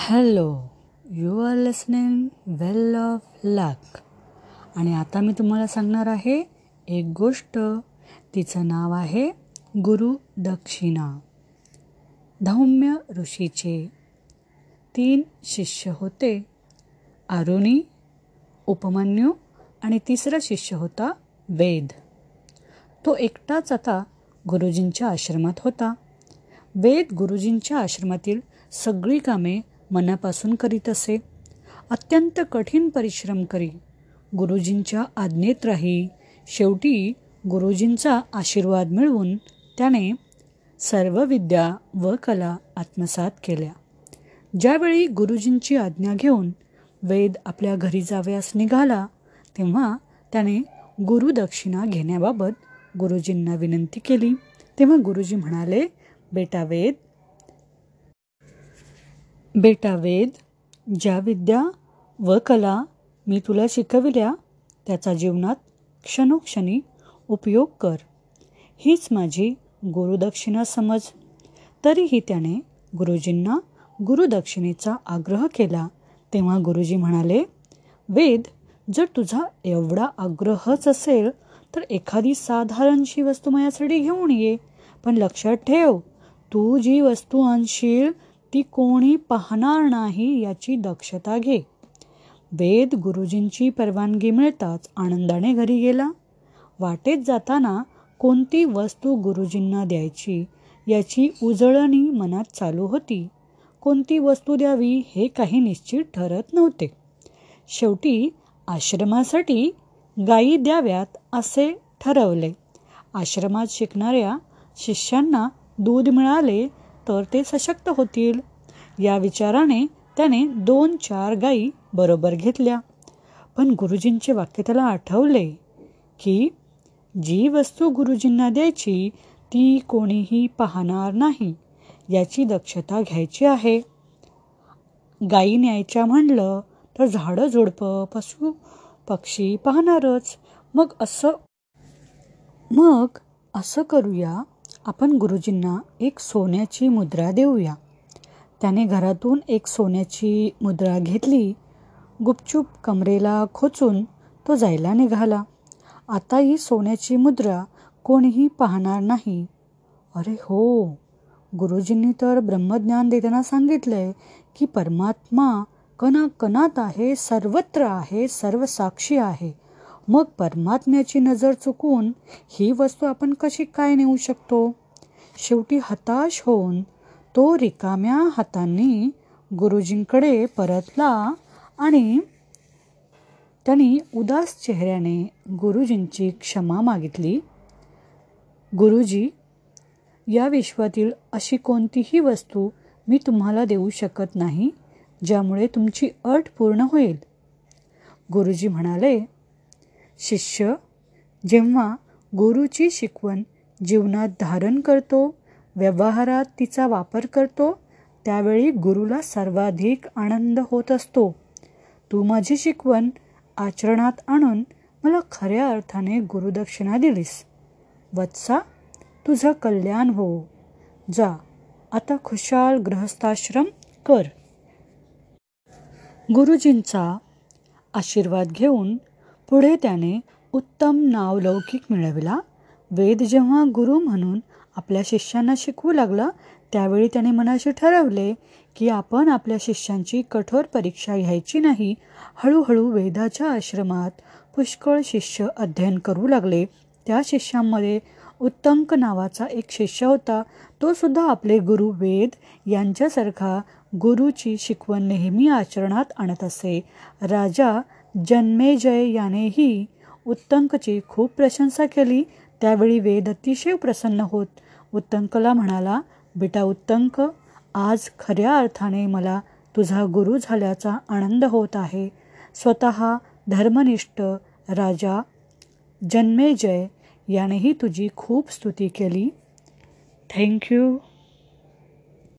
Hello you are listening well of luck आणि आता मी तुम्हाला सांगणार आहे एक गोष्ट. तिचं नाव आहे गुरु दक्षिणा. धौम्य ऋषीचे तीन शिष्य होते. अरुणी उपमन्यू आणि तिसरा शिष्य होता वेद. तो एकटाच आता गुरुजींच्या आश्रमात होता. वेद गुरुजींच्या आश्रमातील सगळी कामे मनापासून करीत असे. अत्यंत कठीण परिश्रम करी. गुरुजींच्या आज्ञेत राही. शेवटी गुरुजींचा आशीर्वाद मिळवून त्याने सर्व विद्या व कला आत्मसात केल्या. ज्यावेळी गुरुजींची आज्ञा घेऊन वेद आपल्या घरी जाव्यास निघाला तेव्हा त्याने गुरुदक्षिणा घेण्याबाबत गुरुजींना विनंती केली. तेव्हा गुरुजी म्हणाले बेटा वेद बेटा वेद ज्या विद्या व कला मी तुला शिकविल्या त्याचा जीवनात क्षणोक्षणी उपयोग कर. हीच माझी गुरुदक्षिणा समज. तरीही त्याने गुरुजींना गुरुदक्षिणेचा आग्रह केला. तेव्हा गुरुजी म्हणाले वेद जर तुझा एवढा आग्रहच असेल तर एखादी साधारणशी वस्तू माझ्यासाठी घेऊन ये. पण लक्षात ठेव तू जी वस्तू आणशील ती कोणी पाहणार नाही याची दक्षता घे. वेद गुरुजींची परवानगी मिळताच आनंदाने घरी गेला. वाटेत जाताना कोणती वस्तू गुरुजींना द्यायची याची उजळणी मनात चालू होती. कोणती वस्तू द्यावी हे काही निश्चित ठरत नव्हते. शेवटी आश्रमासाठी गायी द्याव्यात असे ठरवले. आश्रमात शिकणाऱ्या शिष्यांना दूध मिळाले तर ते सशक्त होतील. या विचाराने त्याने दोन चार गायी बरोबर घेतल्या. पण गुरुजींचे वाक्य त्याला आठवले की जी वस्तू गुरुजींना द्यायची ती कोणीही पाहणार नाही. याची दक्षता घ्यायची आहे. गायी न्यायच्या म्हणलं तर झाडं झुडपं पशु पक्षी पाहणारच. मग असं मग असं करूया. आपण गुरुजींना एक सोन्याची मुद्रा देऊया. त्याने घरातून एक सोन्याची मुद्रा घेतली गुपचूप कमरेला खोचून तो जायला निघाला. आता ही सोन्याची मुद्रा कोणीही पाहणार नाही. अरे हो गुरुजींनी तर ब्रह्मज्ञान देताना सांगितलंय की परमात्मा कणाकणात आहे सर्वत्र आहे सर्व साक्षी आहे. मग परमात्म्याची नजर चुकून ही वस्तू आपण कशी काय नेऊ शकतो? शेवटी हताश होऊन तो रिकाम्या हातांनी गुरुजींकडे परतला आणि त्यांनी उदास चेहऱ्याने गुरुजींची क्षमा मागितली. गुरुजी या विश्वातील अशी कोणतीही वस्तू मी तुम्हाला देऊ शकत नाही ज्यामुळे तुमची अट पूर्ण होईल. गुरुजी म्हणाले शिष्य जेव्हा गुरुची शिकवण जीवनात धारण करतो व्यवहारात तिचा वापर करतो त्यावेळी गुरुला सर्वाधिक आनंद होत असतो. तू माझी शिकवण आचरणात आणून मला खऱ्या अर्थाने गुरुदक्षिणा दिलीस. वत्सा तुझं कल्याण हो. जा आता खुशाल गृहस्थाश्रम कर. गुरुजींचा आशीर्वाद घेऊन पुढे त्याने उत्तम नावलौकिक मिळविला. वेद जेव्हा गुरु म्हणून आपल्या शिष्यांना शिकवू लागला त्यावेळी त्याने मनाशी ठरवले की आपण आपल्या शिष्यांची कठोर परीक्षा घ्यायची नाही. हळूहळू वेदाच्या आश्रमात पुष्कळ शिष्य अध्ययन करू लागले. त्या शिष्यांमध्ये उत्तंक नावाचा एक शिष्य होता. तो सुद्धा आपले गुरु वेद यांच्यासारखा गुरुची शिकवण नेहमी आचरणात आणत असे. राजा जन्मेजय यानेही उत्तंकची खूप प्रशंसा केली. त्यावेळी वेद अतिशय प्रसन्न होत. उत्तंकला म्हणाला बेटा उत्तंक आज खऱ्या अर्थाने मला तुझा गुरु झाल्याचा आनंद होत आहे. स्वतः धर्मनिष्ठ राजा जन्मेजय यानेही तुझी खूप स्तुती केली. थँक्यू